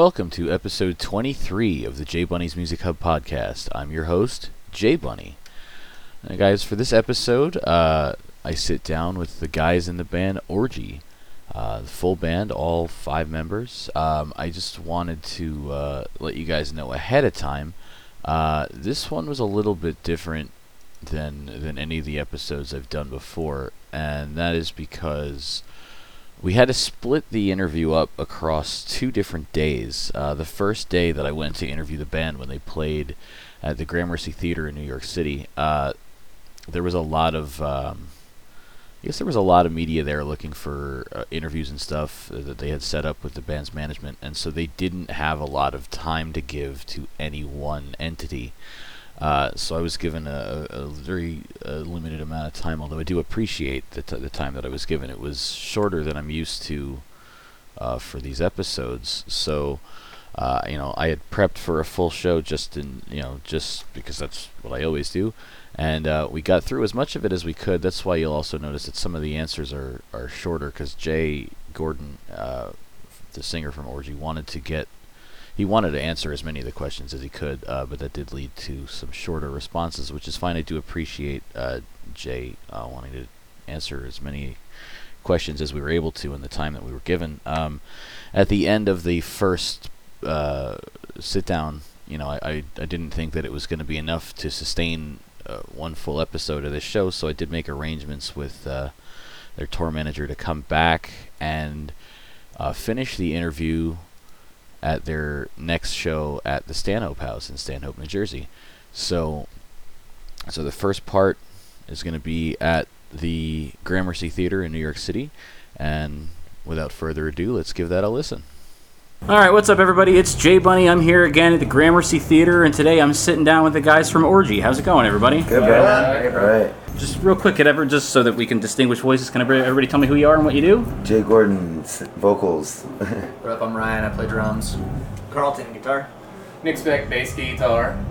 Welcome to episode 23 of the J Bunny's Music Hub podcast. I'm your host, J Bunny. Now, guys, for this episode, uh, I sit down with the guys in the band Orgy, uh, the full band, all five members. Um, I just wanted to uh, let you guys know ahead of time. Uh, this one was a little bit different than than any of the episodes I've done before, and that is because we had to split the interview up across two different days. Uh, the first day that I went to interview the band when they played at the Gramercy Theater in New York City, uh, there was a lot of, um, I guess there was a lot of media there looking for uh, interviews and stuff that they had set up with the band's management, and so they didn't have a lot of time to give to any one entity. Uh, so I was given a, a very limited amount of time, although I do appreciate the, t- the time that I was given. It was shorter than I'm used to uh, for these episodes. So, uh, you know, I had prepped for a full show just in, you know, just because that's what I always do. And uh, we got through as much of it as we could. That's why you'll also notice that some of the answers are, are shorter because Jay Gordon, uh, the singer from Orgy, wanted to get he wanted to answer as many of the questions as he could, uh, but that did lead to some shorter responses, which is fine. I do appreciate uh, Jay uh, wanting to answer as many questions as we were able to in the time that we were given. Um, at the end of the first uh, sit down, you know, I, I, I, didn't think that it was going to be enough to sustain uh, one full episode of this show, so I did make arrangements with uh, their tour manager to come back and finish the interview at their next show at the Stanhope House in Stanhope, New Jersey. So, so the first part is going to be at the Gramercy Theater in New York City, and without further ado, let's give that a listen. All right, what's up, everybody? It's Jay Bunny. I'm here again at the Gramercy Theater, and today I'm sitting down with the guys from Orgy. How's it going, everybody? Good, man. All right. Just real quick, could ever just so that we can distinguish voices, can everybody tell me who you are and what you do? Jay Gordon, vocals. what up? I'm Ryan. I play drums. Carlton, guitar. Nick Speck, bass guitar.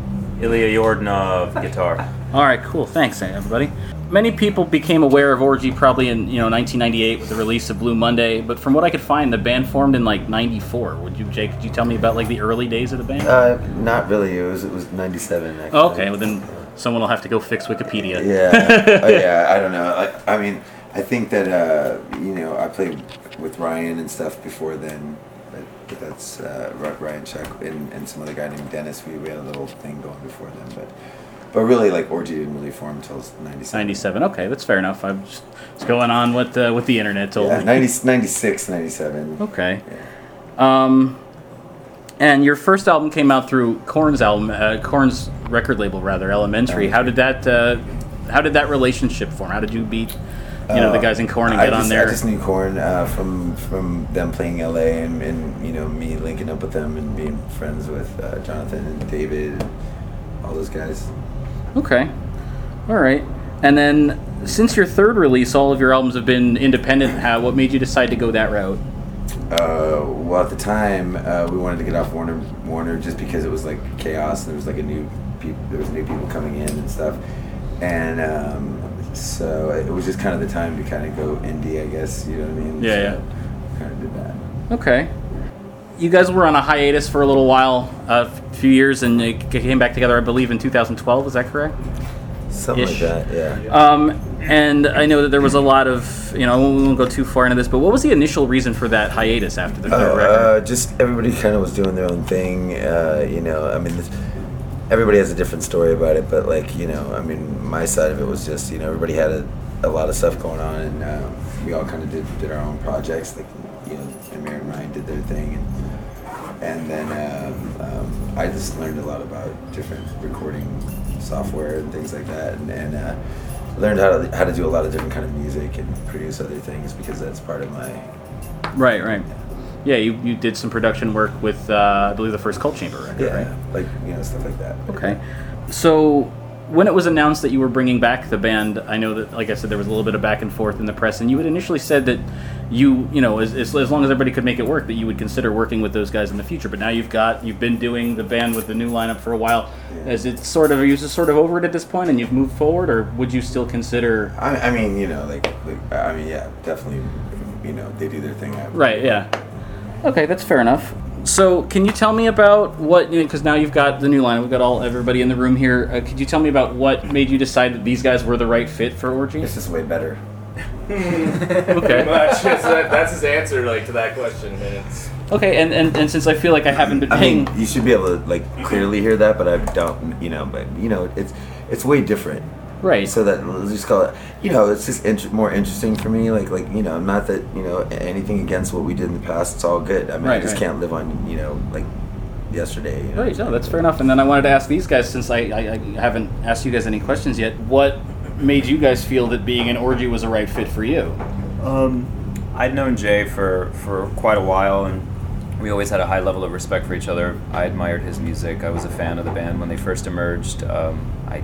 Ilya Yordanov, guitar. All right, cool. Thanks, everybody many people became aware of Orgy probably in you know 1998 with the release of Blue Monday, but from what I could find, the band formed in like '94. Would you, Jake? Could you tell me about like the early days of the band? Uh, not really. It was it was '97. Oh, okay, well then someone will have to go fix Wikipedia. Yeah, oh, yeah. I don't know. I, I mean, I think that uh, you know I played with Ryan and stuff before then. But that's uh, Ryan Shuck and, and some other guy named Dennis. We, we had a little thing going before them, but but really, like Orgy didn't really form until '97. '97. Okay, that's fair enough. I'm just, just going on what the with the internet told yeah, 90, 96, 97. Okay. Yeah. Um, and your first album came out through Korn's album, uh, Korn's record label, rather Elementree. How did that uh, How did that relationship form? How did you beat you know the uh, guys in Korn and get just, on there? I just knew Korn uh, from from them playing LA and, and you know me linking up with them and being friends with uh, Jonathan and David and all those guys. Okay. All right. And then, since your third release, all of your albums have been independent. How, what made you decide to go that route? Uh, well, at the time, uh, we wanted to get off Warner, Warner, just because it was like chaos. And there was like a new people, there was new people coming in and stuff, and um, so it was just kind of the time to kind of go indie, I guess. You know what I mean? Yeah, so yeah. Kind of did that. Okay you guys were on a hiatus for a little while, a few years, and it came back together, I believe, in 2012. Is that correct? Something Ish. like that, yeah. Um, and I know that there was a lot of, you know, we won't go too far into this, but what was the initial reason for that hiatus after the third uh, record? Uh, just everybody kind of was doing their own thing. Uh, you know, I mean, everybody has a different story about it, but like, you know, I mean, my side of it was just, you know, everybody had a, a lot of stuff going on, and uh, we all kind of did, did our own projects. Like, you know, Amir and Ryan did their thing, and and then um, um, I just learned a lot about different recording software and things like that, and, and uh, learned how to how to do a lot of different kind of music and produce other things because that's part of my. Right, right. Yeah, you, you did some production work with uh, I believe the first Coal Chamber record, yeah, right? like you know stuff like that. Okay, so when it was announced that you were bringing back the band, I know that, like I said, there was a little bit of back and forth in the press, and you had initially said that you, you know, as, as, as, long as everybody could make it work, that you would consider working with those guys in the future. But now you've got, you've been doing the band with the new lineup for a while. Yeah. Is it sort of, are you just sort of over it at this point, and you've moved forward, or would you still consider? I, I mean, you know, like, like, I mean, yeah, definitely, you know, they do their thing. Right. Yeah. Okay, that's fair enough. so can you tell me about what? Because now you've got the new line. We've got all everybody in the room here. Uh, could you tell me about what made you decide that these guys were the right fit for Orgy? This is way better. Okay. Much. That's, that's his answer, like to that question. And it's Okay, and, and, and since I feel like I haven't been I paying, mean, you should be able to like clearly hear that, but I don't. You know, but you know, it's it's way different. Right? So that let's just call it. You know, it's just int- more interesting for me. Like like you know, not that you know anything against what we did in the past. It's all good. I mean, I just right. can't live on you know like yesterday. You know? Right, no, that's fair enough. And then I wanted to ask these guys, since I, I, I haven't asked you guys any questions yet, what made you guys feel that being an orgy was a right fit for you? Um, I'd known Jay for, for quite a while, and we always had a high level of respect for each other. I admired his music. I was a fan of the band when they first emerged. Um, I, I,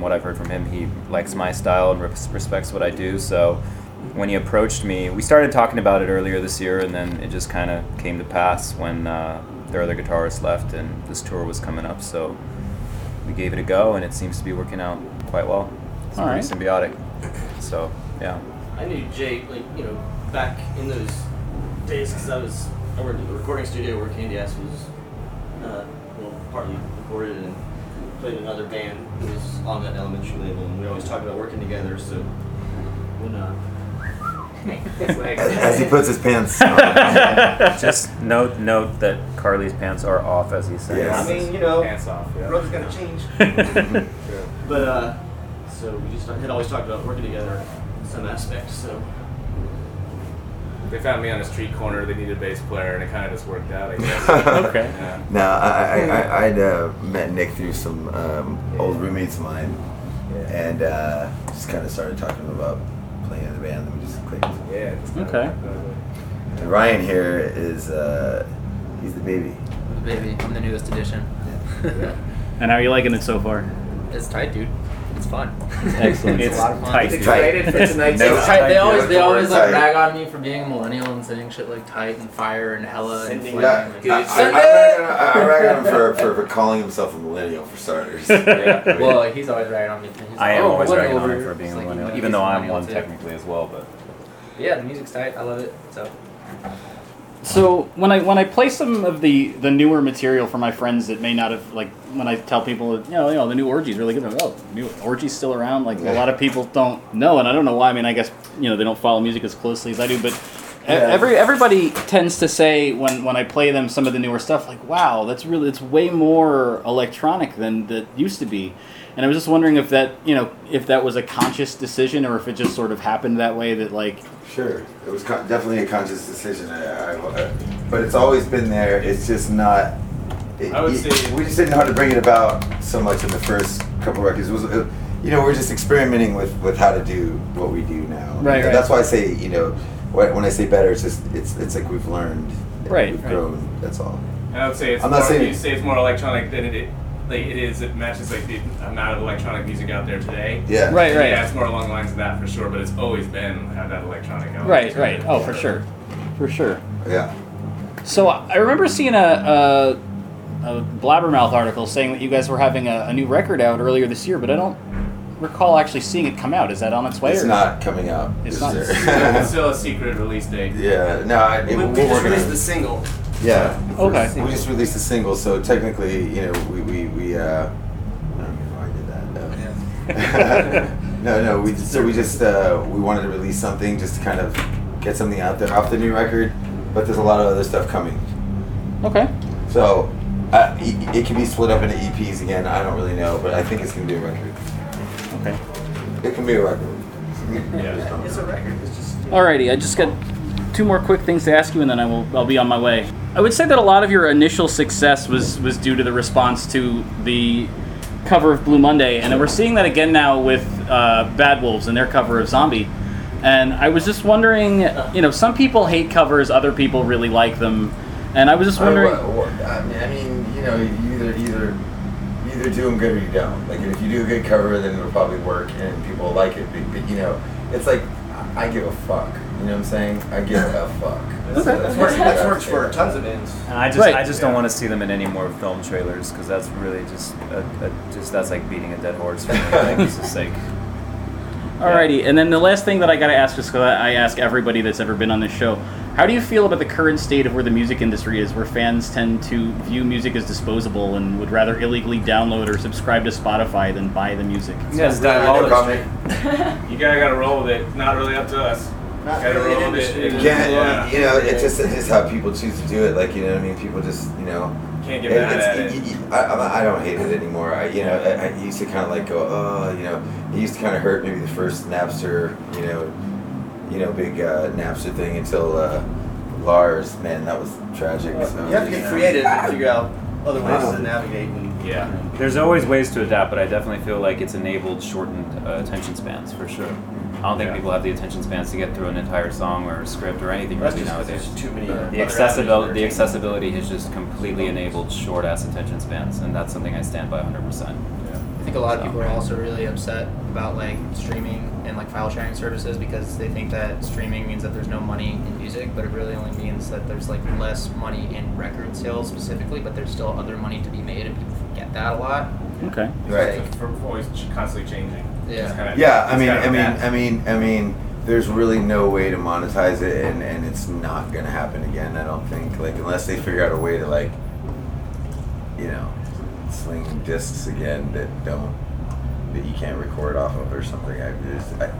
from what I've heard from him, he likes my style and res- respects what I do. So when he approached me, we started talking about it earlier this year, and then it just kind of came to pass when uh, their other guitarist left and this tour was coming up. So we gave it a go, and it seems to be working out quite well. It's All pretty right. symbiotic. So yeah. I knew Jake, like, you know, back in those days because I was, I worked at the recording studio where Candyass was, uh, well, partly recorded and played in another band that was on that Elementree label. And we always talked about working together. So when, uh, As, as he puts his pants. on. Just note note that Carly's pants are off as he says. Yes. I mean, you know, pants off. Yeah. road's gonna change. but, uh, so we just had always talked about working together in some aspect. So They found me on a street corner. They needed a bass player, and it kind of just worked out. I guess. Okay. Yeah. No, I, I, I, I'd uh, met Nick through some um, old roommates of mine, and uh, just kind of started talking about playing in the band, and we just clicked. Yeah. it's kinda Okay. like that. And Ryan here is, uh, he's the baby. The baby. I'm the newest addition. Yeah. And how are you liking it so far? It's tight, dude. It's fun. Excellent. it's a lot of fun. tight. He's excited for tonight's. No. It's tight. They always they always like tight. rag on me for being a millennial and saying shit like tight and fire and hella and Sending flame. Yeah, and- I, I, I, rag on- I rag on him for, for, for calling himself a millennial, for starters. Yeah. Well, he's always ragging on me. He's I am "Oh, always ragging on him for being It's a millennial, even though I'm one too. technically as well. But Yeah, the music's tight. I love it. So So when I when I play some of the the newer material for my friends that may not have like when I tell people you know you know the new orgy's really good like, oh new orgy's still around? Like a lot of people don't know and I don't know why I mean I guess you know they don't follow music as closely as I do but e- every everybody tends to say when when I play them some of the newer stuff like wow that's really it's way more electronic than that used to be. And I was just wondering if that you know if that was a conscious decision or if it just sort of happened that way that like Sure, it was con- definitely a conscious decision, I, I, I- but it's always been there. It's just not. It, I would it- say- we just didn't know how to bring it about so much in the first couple records. It was, uh, you know, we're just experimenting with, with how to do what we do now. Right, And right. That's why I say, you know, when, when I say better, it's just it's it's like we've learned, Right, we've right. grown. That's all. I would say it's I'm more, not saying- you say it's more electronic than it, it like it is. It matches like the amount of electronic music out there today. Yeah. Right, right. Yeah, it's more along the lines of that for sure. But it's always been had that electronic element. right right oh for sure for sure. Yeah. So I remember seeing a, a, a Blabbermouth article saying that you guys were having a, a new record out earlier this year, but I don't recall actually seeing it come out. Is that on its way? It's or- not coming out. It's not- It's still a secret release date. yeah. No. I, we, we're we just released the single. Yeah. Okay. We just released a single, so technically, you know, we we, we uh, I don't even know why I did that. Uh, no, no, we just, so we just uh, we wanted to release something just to kind of get something out there off the new record, but there's a lot of other stuff coming. Okay. So uh, it, it can be split up into EPs again. I don't really know, but I think it's gonna be a record. Okay. It can be a record. Yeah. It's a record. It's just. Alrighty, I just got two more quick things to ask you, and then I will I'll be on my way. I would say that a lot of your initial success was was due to the response to the cover of Blue Monday, and we're seeing that again now with uh, Bad Wolves and their cover of Zombie. And I was just wondering, you know, some people hate covers, other people really like them, and I was just wondering. I, I mean- you know, you either either either do them good or you don't. Like if you do a good cover, then it'll probably work and people will like it. But, but you know, it's like I give a fuck. You know what I'm saying? I give a fuck. That's, that's, worked, that's worked for tons of bands. and I just Right. I just don't want to see them in any more film trailers because that's really just a, a, just that's like beating a dead horse for me. Like, it's just like Alrighty, and then the last thing that I gotta ask, just because I I ask everybody that's ever been on this show, How do you feel about the current state of where the music industry is, where fans tend to view music as disposable and would rather illegally download or subscribe to Spotify than buy the music? Yes, No diabolical. comment. You gotta gotta roll with it. Not really up to us. Not gotta really roll with industry. it. You It- can't, yeah. you know, it's just it's just how people choose to do it. Like, you know what I mean? People just, you know, Can't get it- mad at it- it. you- you- I, I I don't hate it anymore. I, you know, I, I used to kind of like go, oh, you know, it used to kind of hurt maybe the first Napster, you know, you know, big uh, Napster thing until uh, Lars, man, that was tragic. So, You have to get creative and figure out other ways Wow. to navigate. And, Yeah. There's always ways to adapt, but I definitely feel like it's enabled shortened uh, attention spans for sure. I don't think Yeah. people have the attention spans to get through an entire song or script or anything That's really just 'cause nowadays. there's too many. The other The avenues accessibility, for the entertainment. accessibility has just completely enabled short ass attention spans, and that's something I stand by 100. percent I think a lot of people are also really upset about like streaming and like file sharing services because they think that streaming means that there's no money in music, but it really only means that there's like less money in record sales specifically, but there's still other money to be made, and people forget that a lot. Okay. Right. Like, For always ch- constantly changing. Yeah. Kinda- Yeah, I mean, gotta I mean, adapt. I mean, I mean, there's really no way to monetize it, and, and it's not gonna happen again. I don't think, like, unless they figure out a way to, like, you know, sling discs again that don't that you can't record off of or something. I, just, I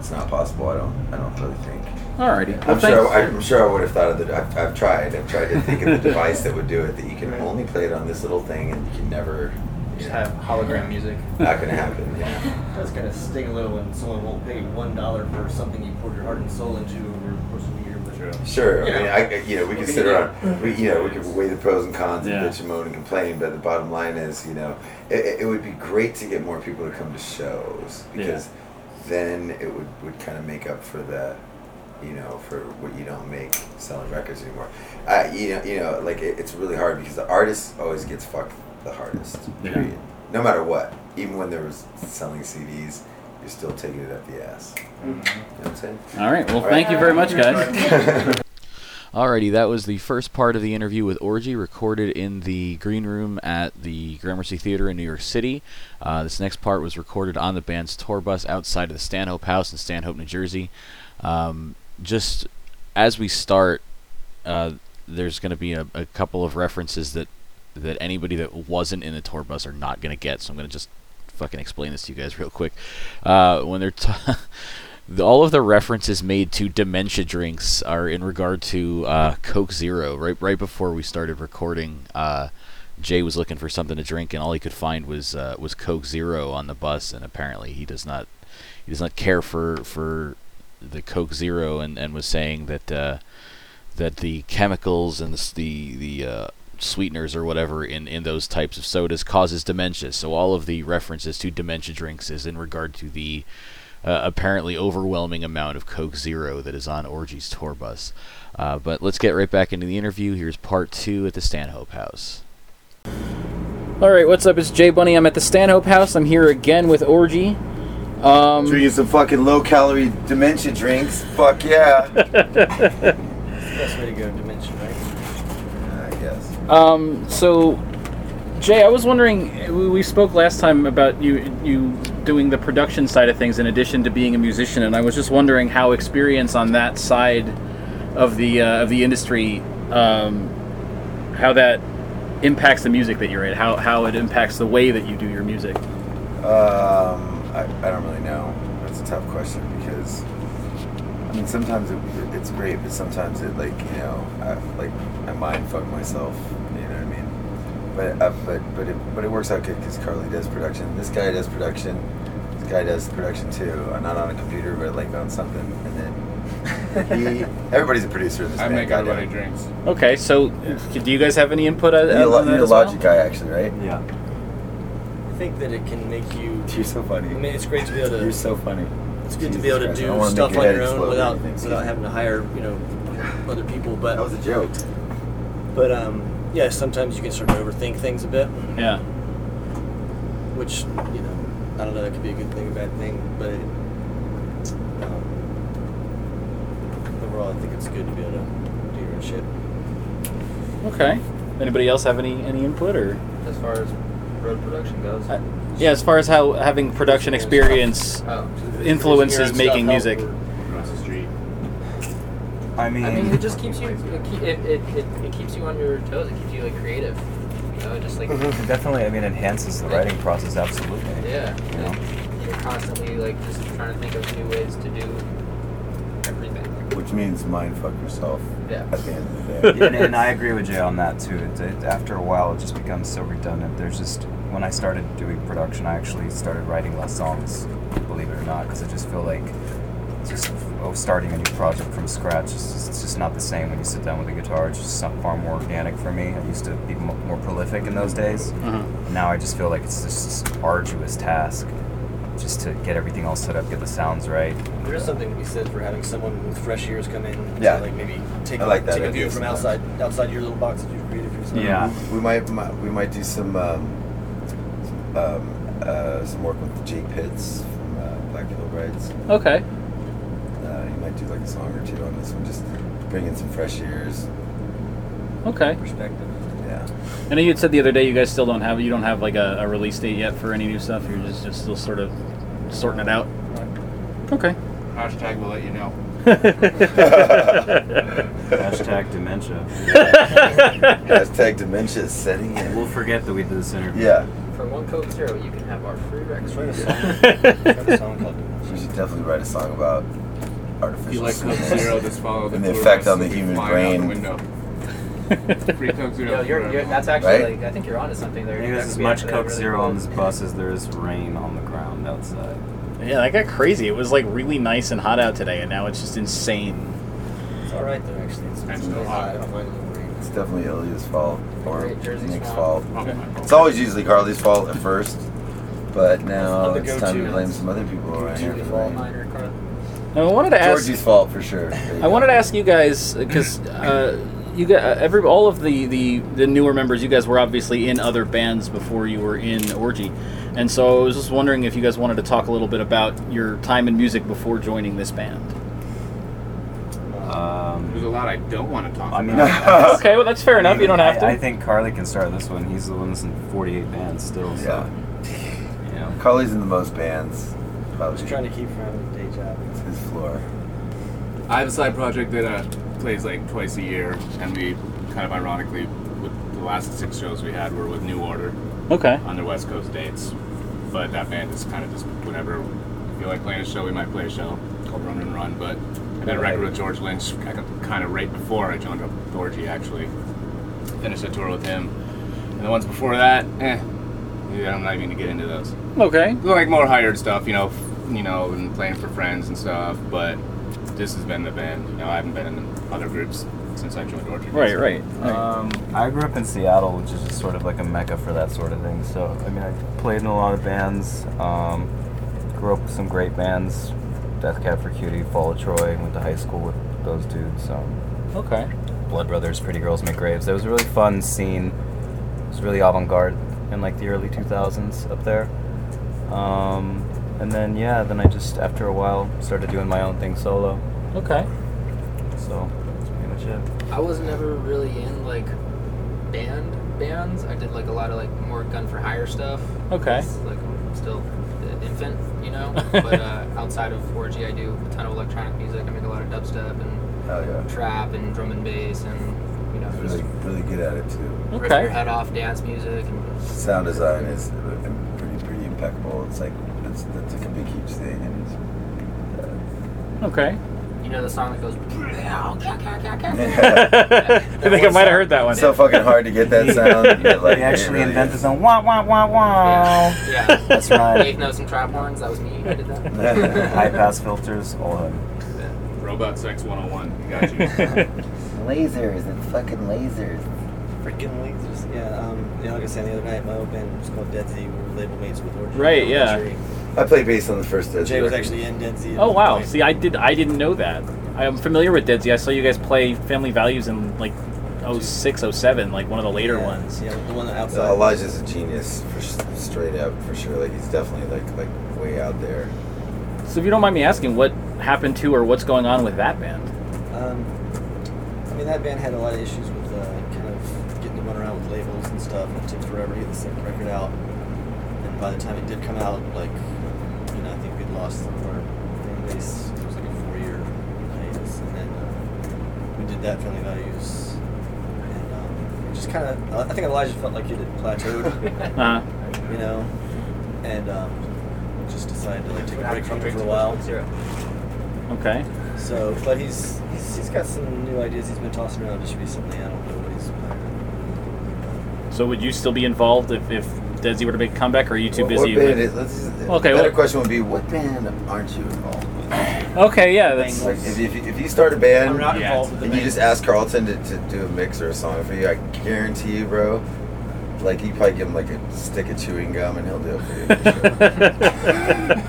it's not possible. I don't, I don't really think. Alrighty. Well, I'm sure. thanks. I'm sure I would have thought of the. I've, I've tried. I've tried to think of the device that would do it. That you can only play it on this little thing, and you can never. You just have hologram music. not gonna happen. Yeah. It does kind of sting a little when someone won't pay one dollar for something you poured your heart and soul into over the course of a year. But True. Sure. I Yeah. mean, I, you know, we can sit around, we, you know, we can weigh the pros and cons Yeah. and bitch and moan and complain, but the bottom line is, you know, it, it would be great to get more people to come to shows because then it would, would kind of make up for the, you know, for what you don't make selling records anymore. Uh, you know, you know, like it, it's really hard because the artist always gets fucked the hardest. Yeah. Period. No matter what, even when there was selling CDs, you're still taking it up the ass. You know what I'm saying? All right. Well, thank you very much, guys. Alrighty, that was the first part of the interview with Orgy, recorded in the green room at the Gramercy Theater in New York City. Uh, this next part was recorded on the band's tour bus outside of the Stanhope House in Stanhope, New Jersey. Um, just as we start, uh, there's going to be a, a couple of references that that anybody that wasn't in the tour bus are not going to get. So I'm going to just fucking explain this to you guys real quick. Uh, when they're t- all of the references made to dementia drinks are in regard to uh, Coke Zero. Right, right before we started recording, uh, Jay was looking for something to drink, and all he could find was uh, was Coke Zero on the bus. And apparently, he does not he does not care for for the Coke Zero, and, and was saying that uh, that the chemicals and the the, the uh, sweeteners or whatever in, in those types of sodas causes dementia. So all of the references to dementia drinks is in regard to the uh, apparently overwhelming amount of Coke Zero that is on Orgy's tour bus. Uh, but let's get right back into the interview. Here's part two at the Stanhope House. All right, what's up? It's Jay Bunny. I'm at the Stanhope House. I'm here again with Orgy. Um, Drinking some fucking low calorie dementia drinks. Fuck yeah. best way to go dimension, right? I guess. Um, so, Jay, I was wondering. We spoke last time about you you doing the production side of things in addition to being a musician, and I was just wondering how experience on that side of the uh, of the industry, um, how that impacts the music that you're in, how how it impacts the way that you do your music. Um, I, I don't really know. That's a tough question because I mean sometimes it, it's great, but sometimes it like you know I, like I mind fuck myself. You know what I mean? But uh, but but it but it works out good because Carly does production. This guy does production. This guy does production too. Uh, not on a computer, but like on something. And then he everybody's a producer in this I band. make everybody goddamn. drinks. Okay, so do you guys have any input on, You're a, on that you're a as well? logic guy, actually, right? Yeah. I think that it can make you. You're so funny. I mean, it's great to be able to. You're so funny. it's good to be able to don't stuff make on your your own without without having to hire you know other people. But That was a joke. but um, yeah, sometimes you can start to overthink things a bit, Yeah. which you know I don't know. That could be a good thing, a bad thing, but it, um, overall, I think it's good to be able to do your own shit. Okay. Anybody else have any any input or? As far as road production goes. Uh, Yeah, as far as how having production experience oh, influences making music. help- Across the street. I mean, I mean, it just keeps you. It, keep, it, it, it, it keeps you on your toes. It keeps you like creative. You know, just like mm-hmm, it definitely. I mean, enhances the writing process. Absolutely. yeah. You know? You're constantly like just trying to think of new ways to do everything. Which means mind fuck yourself Yeah. at the end of the day. and, and I agree with Jay on that too. It, it, after a while, it just becomes so redundant. There's just when I started doing production, I actually started writing less songs, believe it or not, because I just feel like just oh, starting a new project from scratch. It's just, it's just not the same when you sit down with a guitar. It's just far more organic for me. I used to be mo- more prolific in those days. Uh-huh. Now I just feel like it's just this arduous task, just to get everything all set up, get the sounds right. There is something to be said for having someone with fresh ears come in. Yeah. Like maybe take I like that take a view from sometimes. outside outside your little box that you've created for yourself. Yeah. We might, might we might do some um, um, uh, some work with the Jake Pitts from uh, Black Veil Brides. Okay. He might do like a song or two on this one, just bring in some fresh ears. Okay. Perspective. Yeah. I know you had said the other day you guys still don't have you don't have like a, a release date yet for any new stuff. You're just just still sort of sorting it out. Okay. Hashtag will let you know. Hashtag dementia. Hashtag dementia is setting in. We'll forget that we did this interview. Yeah. For one Coke Zero, you can have our free Let's write a Rex. song. write a song called We should definitely write a song about If artificial you like Coke. Zero, just follow the And the tour effect bus on the and human fly out the brain. window. Free Coke Zero. Yo, you're, you're, that's actually Right? like I think you're onto something there. There's as much actually Coke really Zero on this bus as there is rain on the ground outside. Uh, yeah, that got crazy. It was like really nice and hot out today, and now it's just insane. It's all right though, actually. It's, And it's still really hot. hot. I don't mind a little rain. It's definitely Ilya's fault or Great Jersey Nick's Swamp. fault. Probably my fault. It's always usually Carly's fault at first, but now the it's time to go-to. blame some other people around here for fault. rain. Minor Carl. Now, I wanted to ask. Georgie's fault for sure. There you I wanted to ask you guys because uh, you got uh, every all of the, the the newer members. You guys were obviously in other bands before you were in Orgy, and so I was just wondering if you guys wanted to talk a little bit about your time in music before joining this band. Um, There's a lot I don't want to talk I mean, about. I- Okay, well that's fair enough. You don't have to. I, I think Carly can start this one. He's the one that's in 48 bands still. So, Yeah. you know. Carly's in the most bands. Probably. Just trying to keep from having a day job. It's his floor. I have a side project that uh, plays like twice a year, and we kind of ironically, with the last six shows we had were with New Order okay. on their West Coast dates. But that band is kind of just whenever we feel like playing a show, we might play a show called Run and Run. But I did a record with George Lynch kind of right before I joined up with Orgy, actually. Finished a tour with him. And the ones before that, eh. Yeah, I'm not even gonna get into those. Okay. like more hired stuff, you know, f- you know, and playing for friends and stuff. But this has been the band. You know, I haven't been in other groups since I joined Orchard. Right. Right. right. Um, I grew up in Seattle, which is just sort of like a mecca for that sort of thing. So, I mean, I played in a lot of bands. Um, grew up with some great bands. Death Cab for Cutie, Fall of Troy. Went to high school with those dudes. Um, okay. Blood Brothers, Pretty Girls Make Graves. It was a really fun scene. It was really avant-garde in like the early 2000s up there. Um, and then yeah, then I just after a while started doing my own thing solo. Okay. So that's pretty much it. I was never really in like band bands. I did like a lot of like more gun for hire stuff. Okay. It's, like I'm still an infant, you know. but uh, outside of 4G, I do a ton of electronic music. I make a lot of dubstep and Hell yeah. trap and drum and bass and you know just Really, really good at it too. rip Okay. your head off dance music and Sound design is uh, pretty, pretty impeccable. It's like that's, that's like a big, huge thing, and uh, Okay. you know the song that goes. I think I might have heard that one. it's so fucking hard to get that sound. but, like, He actually really invented is. some wah wah wah wah. Yeah, yeah. That's right. Eighth notes and trap horns. That was me. I did that. High pass filters, all of them. Robot Sex 101. Got you. lasers. It's fucking lasers. Freaking lasers. Yeah, um, yeah, like I said the other night, my old band was called Deadsy. We were label mates with Orchard. Right, yeah. Elementree. I played bass on the first Dead Jay was actually in Deadsy. at Oh one wow! point. See, I did. I didn't know that. I am familiar with Deadsy. I saw you guys play Family Values in like 06, 07, like one of the later yeah, ones. Yeah, the one that Uh. Elijah's a genius, for s- straight up, for sure. Like he's definitely like like way out there. So if you don't mind me asking, what happened to or what's going on with that band? Um, I mean, that band had a lot of issues with uh, kind of getting to run around with labels and stuff. and It took forever to get the second record out. And by the time it did come out, like, you know, I think we'd lost some of our fan base. It was like a four year hiatus. And then uh, dad, family values, and um, just kind of. I think Elijah felt like he had plateaued, Uh, you know, and um, just decided to like take a break from it for a while. okay. So, but he's, he's he's got some new ideas he's been tossing around just recently. I don't know what he's planning. So would you still be involved if, if Deadsy were to make a comeback, or are you too What- busy? What band with- is? Let's, Okay, The better well- question would be, what band aren't you involved with? Okay, yeah, that's Like, if, if, if you start a band I'm not Yeah. involved with the and you band. just ask Carlton to, to do a mix or a song for you, I guarantee you, bro. Like you probably give him like a stick of chewing gum and he'll do it for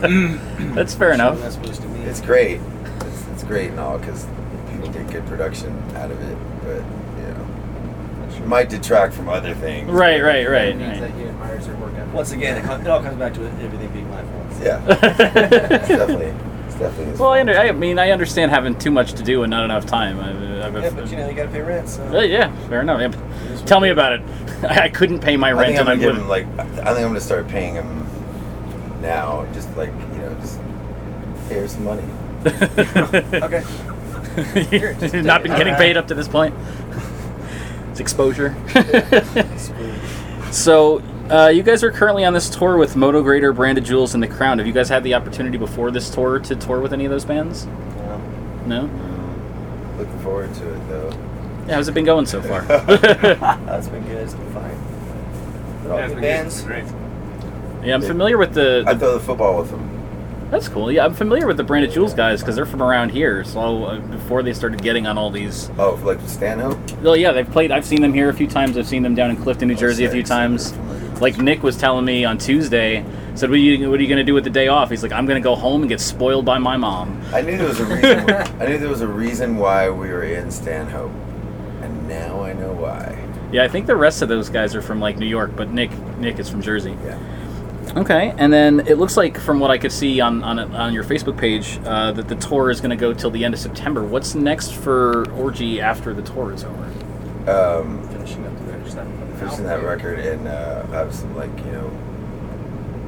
you. that's fair enough. That's supposed to mean. it's great. It's, it's great and all because people get good production out of it, but you know, it might detract from other things. Right, right, It right. means right. that he admires your work ethic. Once again, it, com- it all comes back to everything being my fault. Yeah, it's definitely, it's definitely. Well, I, under, I mean, I understand having too much to do and not enough time. I, I've, Yeah, but you know you gotta pay rent. So. Uh, yeah, fair enough. Yep. Tell me about it. I couldn't pay my I rent think I'm and I gonna give him like. I think I'm gonna start paying him now. Just like you know, just here's some money. Okay. You've not been getting paid up to this point. It's exposure. so, uh, you guys are currently on this tour with Motograter, Branded Jewels, and The Crown. Have you guys had the opportunity before this tour to tour with any of those bands? Um, No. Looking forward to it though. Yeah, how's it been going so far? that's been good. It's been fine. They're all Yeah, good bands. Great. yeah, I'm familiar with the. I throw the football with him. That's cool. Yeah, I'm familiar with the Brand of Julez guys because they're from around here. So uh, before they started getting on all these Oh, like Stanhope. Well, yeah, they've played. I've seen them here a few times. I've seen them down in Clifton, New Oh, Jersey, a few times. Like Nick was telling me on Tuesday, said, "What are you What are you going to do with the day off?" He's like, "I'm going to go home and get spoiled by my mom." I knew there was a reason. I knew there was a reason why we were in Stanhope, and now I know why. Yeah, I think the rest of those guys are from like New York, but Nick Nick is from Jersey. Yeah. Okay, and then it looks like from what I could see on on, on your Facebook page uh, that the tour is going to go till the end of September. What's next for Orgy after the tour is over? Um, Finishing up the finish that. finishing that record and uh, have some like you know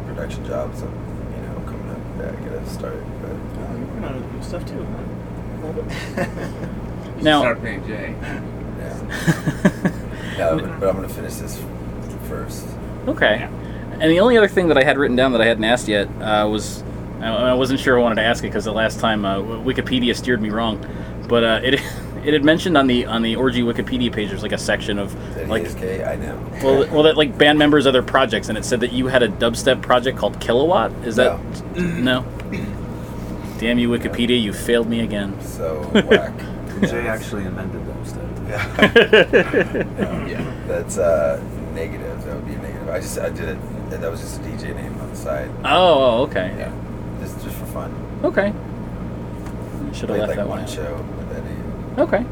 production jobs, and, you know, coming up. Yeah, get us started. But um, Working on new stuff too. You should Now- start paying Jay. yeah, no, but, but I'm gonna finish this first. Okay. And the only other thing that I had written down that I hadn't asked yet uh, was I I wasn't sure I wanted to ask it because the last time uh, Wikipedia steered me wrong, but uh, it it had mentioned on the on the orgy Wikipedia page there's like a section of that like ESK? I know. well well that like band members other projects and it said that you had a dubstep project called Kilowatt. Is that no? Damn you Wikipedia, you failed me again. so whack. Jay actually invented dubstep. No, yeah, that's uh, negative. That would be a negative. I just I did it. That was just a DJ name on the side. Oh, oh, okay. Yeah, just just for fun. Okay. Should have left like that one one. show with Eddie. Okay.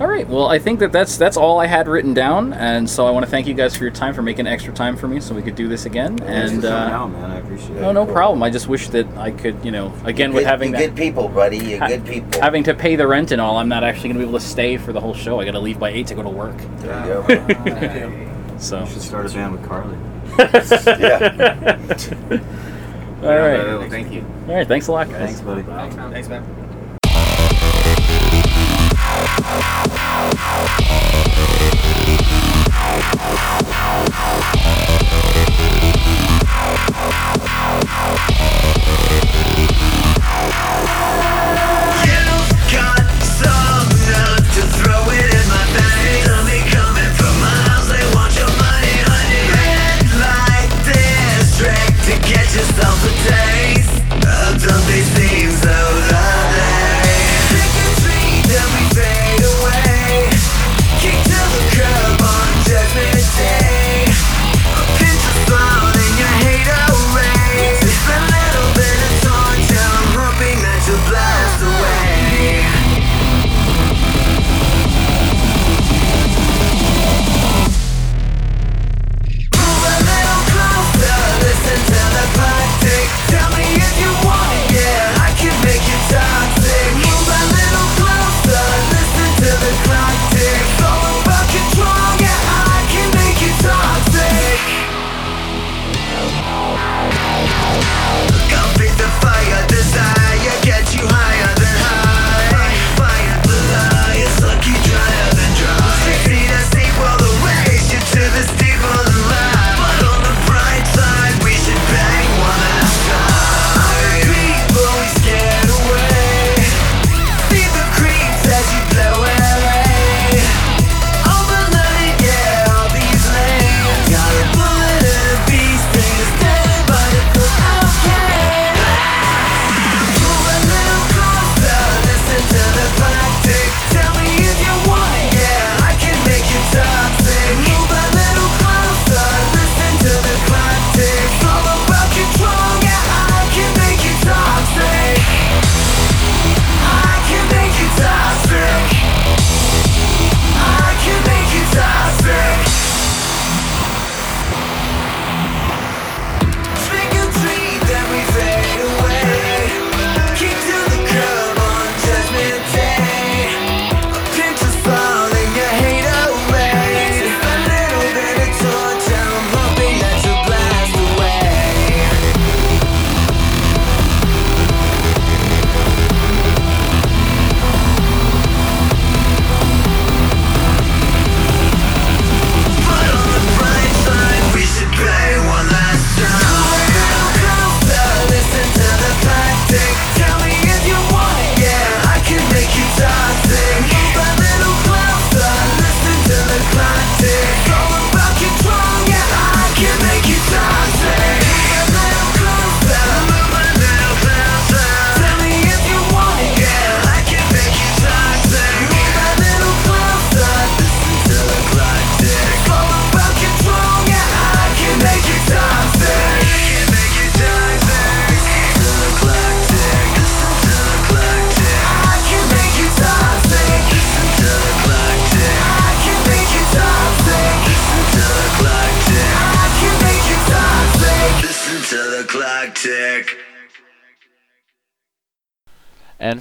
All right. Well, I think that that's that's all I had written down, and so I want to thank you guys for your time for making extra time for me, so we could do this again. Thanks for And coming uh, out, man. I appreciate no, it. no problem. I just wish that I could, you know, again with Good- having you that, good people, buddy. You ha- good people. having to pay the rent and all, I'm not actually going to be able to stay for the whole show. I got to leave by eight to go to work. there you go. So. You should start a band with Carly. yeah. all right. Thank you. All right. Thanks a lot, guys. Thanks, buddy. Thanks, man.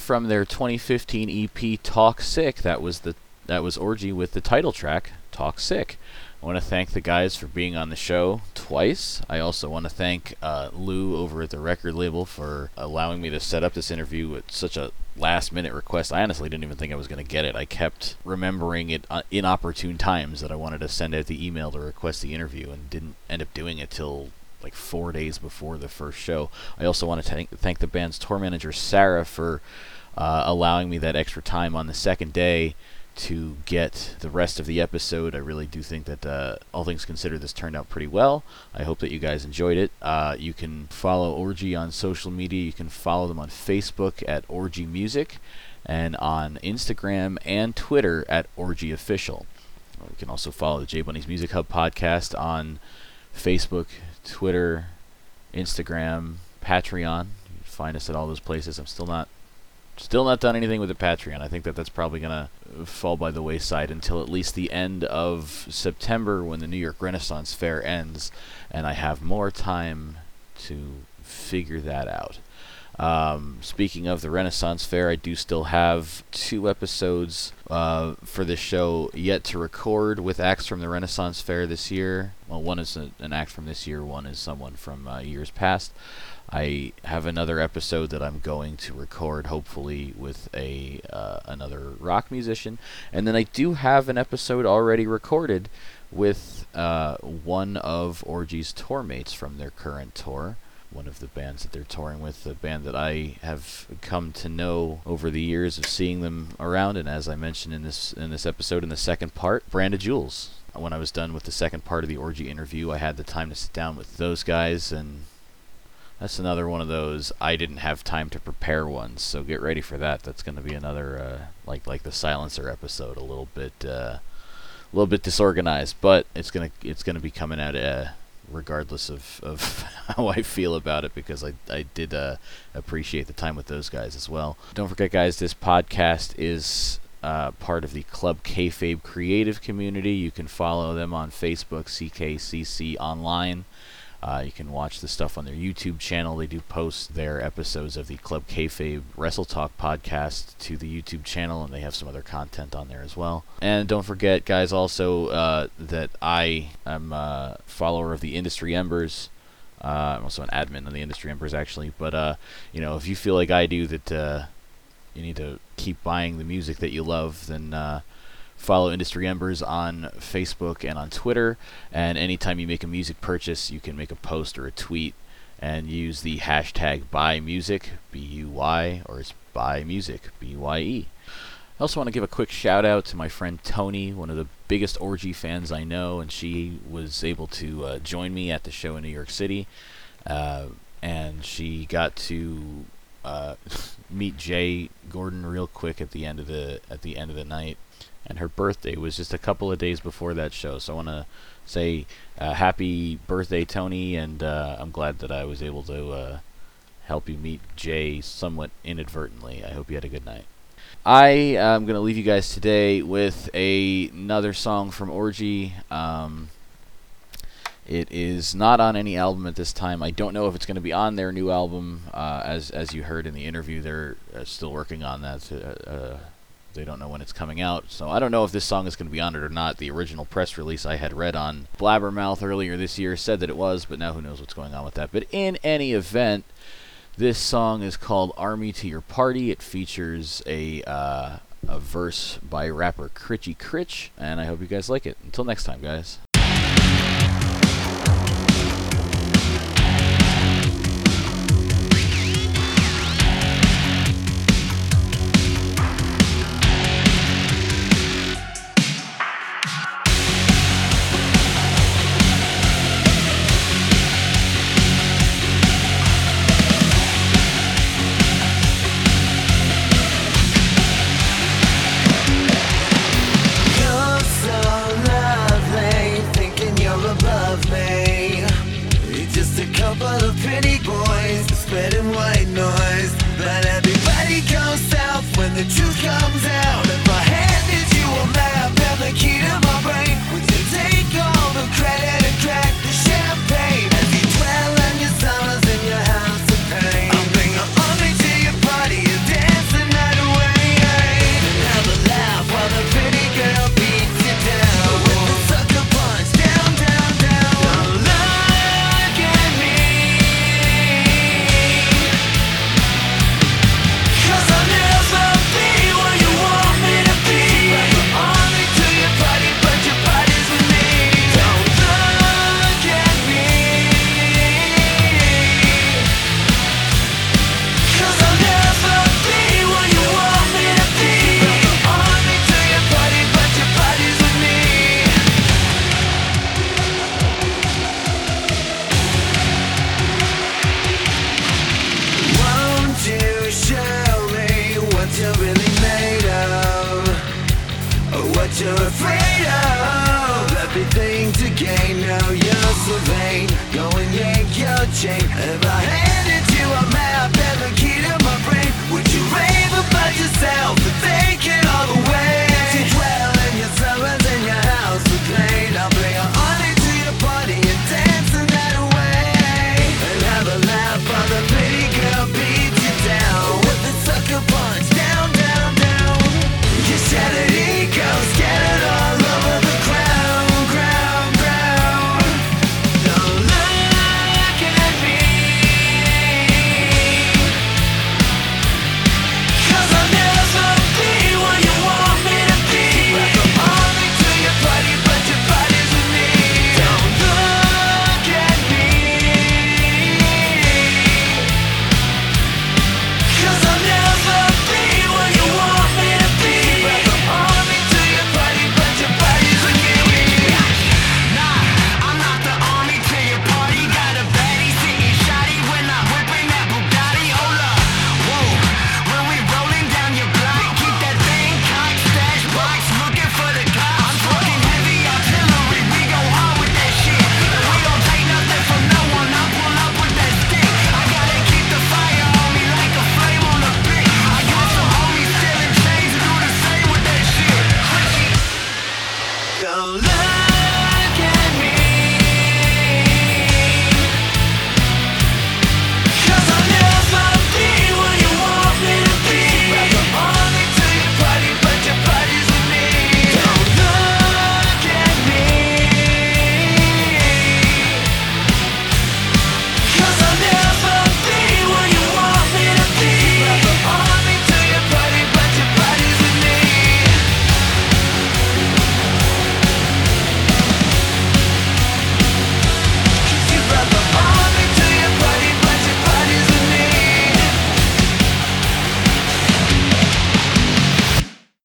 From their 2015 EP Talk Sick, that was the that was Orgy with the title track Talk Sick. I want to thank the guys for being on the show twice. I also want to thank uh, Lou over at the record label for allowing me to set up this interview with such a last minute request. I honestly didn't even think I was going to get it. I kept remembering it uh, inopportune times that I wanted to send out the email to request the interview and didn't end up doing it till like four days before the first show. I also want to thank, thank the band's tour manager Sarah for uh, allowing me that extra time on the second day to get the rest of the episode. I really do think that, uh, all things considered, this turned out pretty well. I hope that you guys enjoyed it. Uh, you can follow Orgy on social media. You can follow them on Facebook at Orgy Music and on Instagram and Twitter at Orgy Official. You can also follow the J Bunny's Music Hub podcast on Facebook, Twitter, Instagram, Patreon. You can find us at all those places. I'm still not still not done anything with the Patreon. I think that that's probably going to fall by the wayside until at least the end of September when the New York Renaissance Fair ends and I have more time to figure that out. Um, speaking of the Renaissance Fair, I do still have two episodes uh, for this show yet to record with acts from the Renaissance Fair this year. Well, one is a, an act from this year, one is someone from uh, years past. I have another episode that I'm going to record, hopefully with a uh, another rock musician, and then I do have an episode already recorded with uh, one of Orgy's tour mates from their current tour one of the bands that they're touring with, the band that I have come to know over the years of seeing them around, and as I mentioned in this in this episode in the second part, Brand of Julez. When I was done with the second part of the orgy interview, I had the time to sit down with those guys, and that's another one of those I didn't have time to prepare ones. So get ready for that. That's going to be another uh, like like the Silencer episode, a little bit uh, a little bit disorganized, but it's gonna it's gonna be coming out. Uh, regardless of, of how I feel about it, because I, I did uh, appreciate the time with those guys as well. Don't forget, guys, this podcast is uh, part of the Club Kayfabe creative community. You can follow them on Facebook, CKCC Online. Uh, you can watch the stuff on their YouTube channel. They do post their episodes of the Club Kayfabe Wrestle Talk podcast to the YouTube channel, and they have some other content on there as well. And don't forget, guys, also uh, that I am a follower of the Industry Embers. Uh, I'm also an admin on the Industry Embers, actually. But uh, you know, if you feel like I do that, uh, you need to keep buying the music that you love, then uh, follow Industry Embers on Facebook and on Twitter. And anytime you make a music purchase, you can make a post or a tweet and use the hashtag buy music B U Y or it's buy music B Y E. I also want to give a quick shout out to my friend Tony, one of the biggest orgy fans I know, and she was able to uh, join me at the show in New York City, uh, and she got to uh, meet Jay Gordon real quick at the end of the at the end of the night, and her birthday was just a couple of days before that show. So I want to say uh, happy birthday, Tony, and uh, I'm glad that I was able to uh, help you meet Jay somewhat inadvertently. I hope you had a good night. I am going to leave you guys today with a, another song from Orgy. Um, it is not on any album at this time. I don't know if it's going to be on their new album. Uh, as as you heard in the interview, they're uh, still working on that. They don't know when it's coming out. So I don't know if this song is going to be on it or not. The original press release I had read on Blabbermouth earlier this year said that it was, but now who knows what's going on with that. But in any event, this song is called Army to Your Party. It features a, uh, a verse by rapper Crichy Crich, and I hope you guys like it. Until next time, guys. noise. Let everybody go south when the truth comes out. If I handed you a map and the key to my brain. afraid of Everything to gain, no, you're so vain. Go and yank your chain. If I handed you a map and the key to my brain Would you rave about yourself? Today?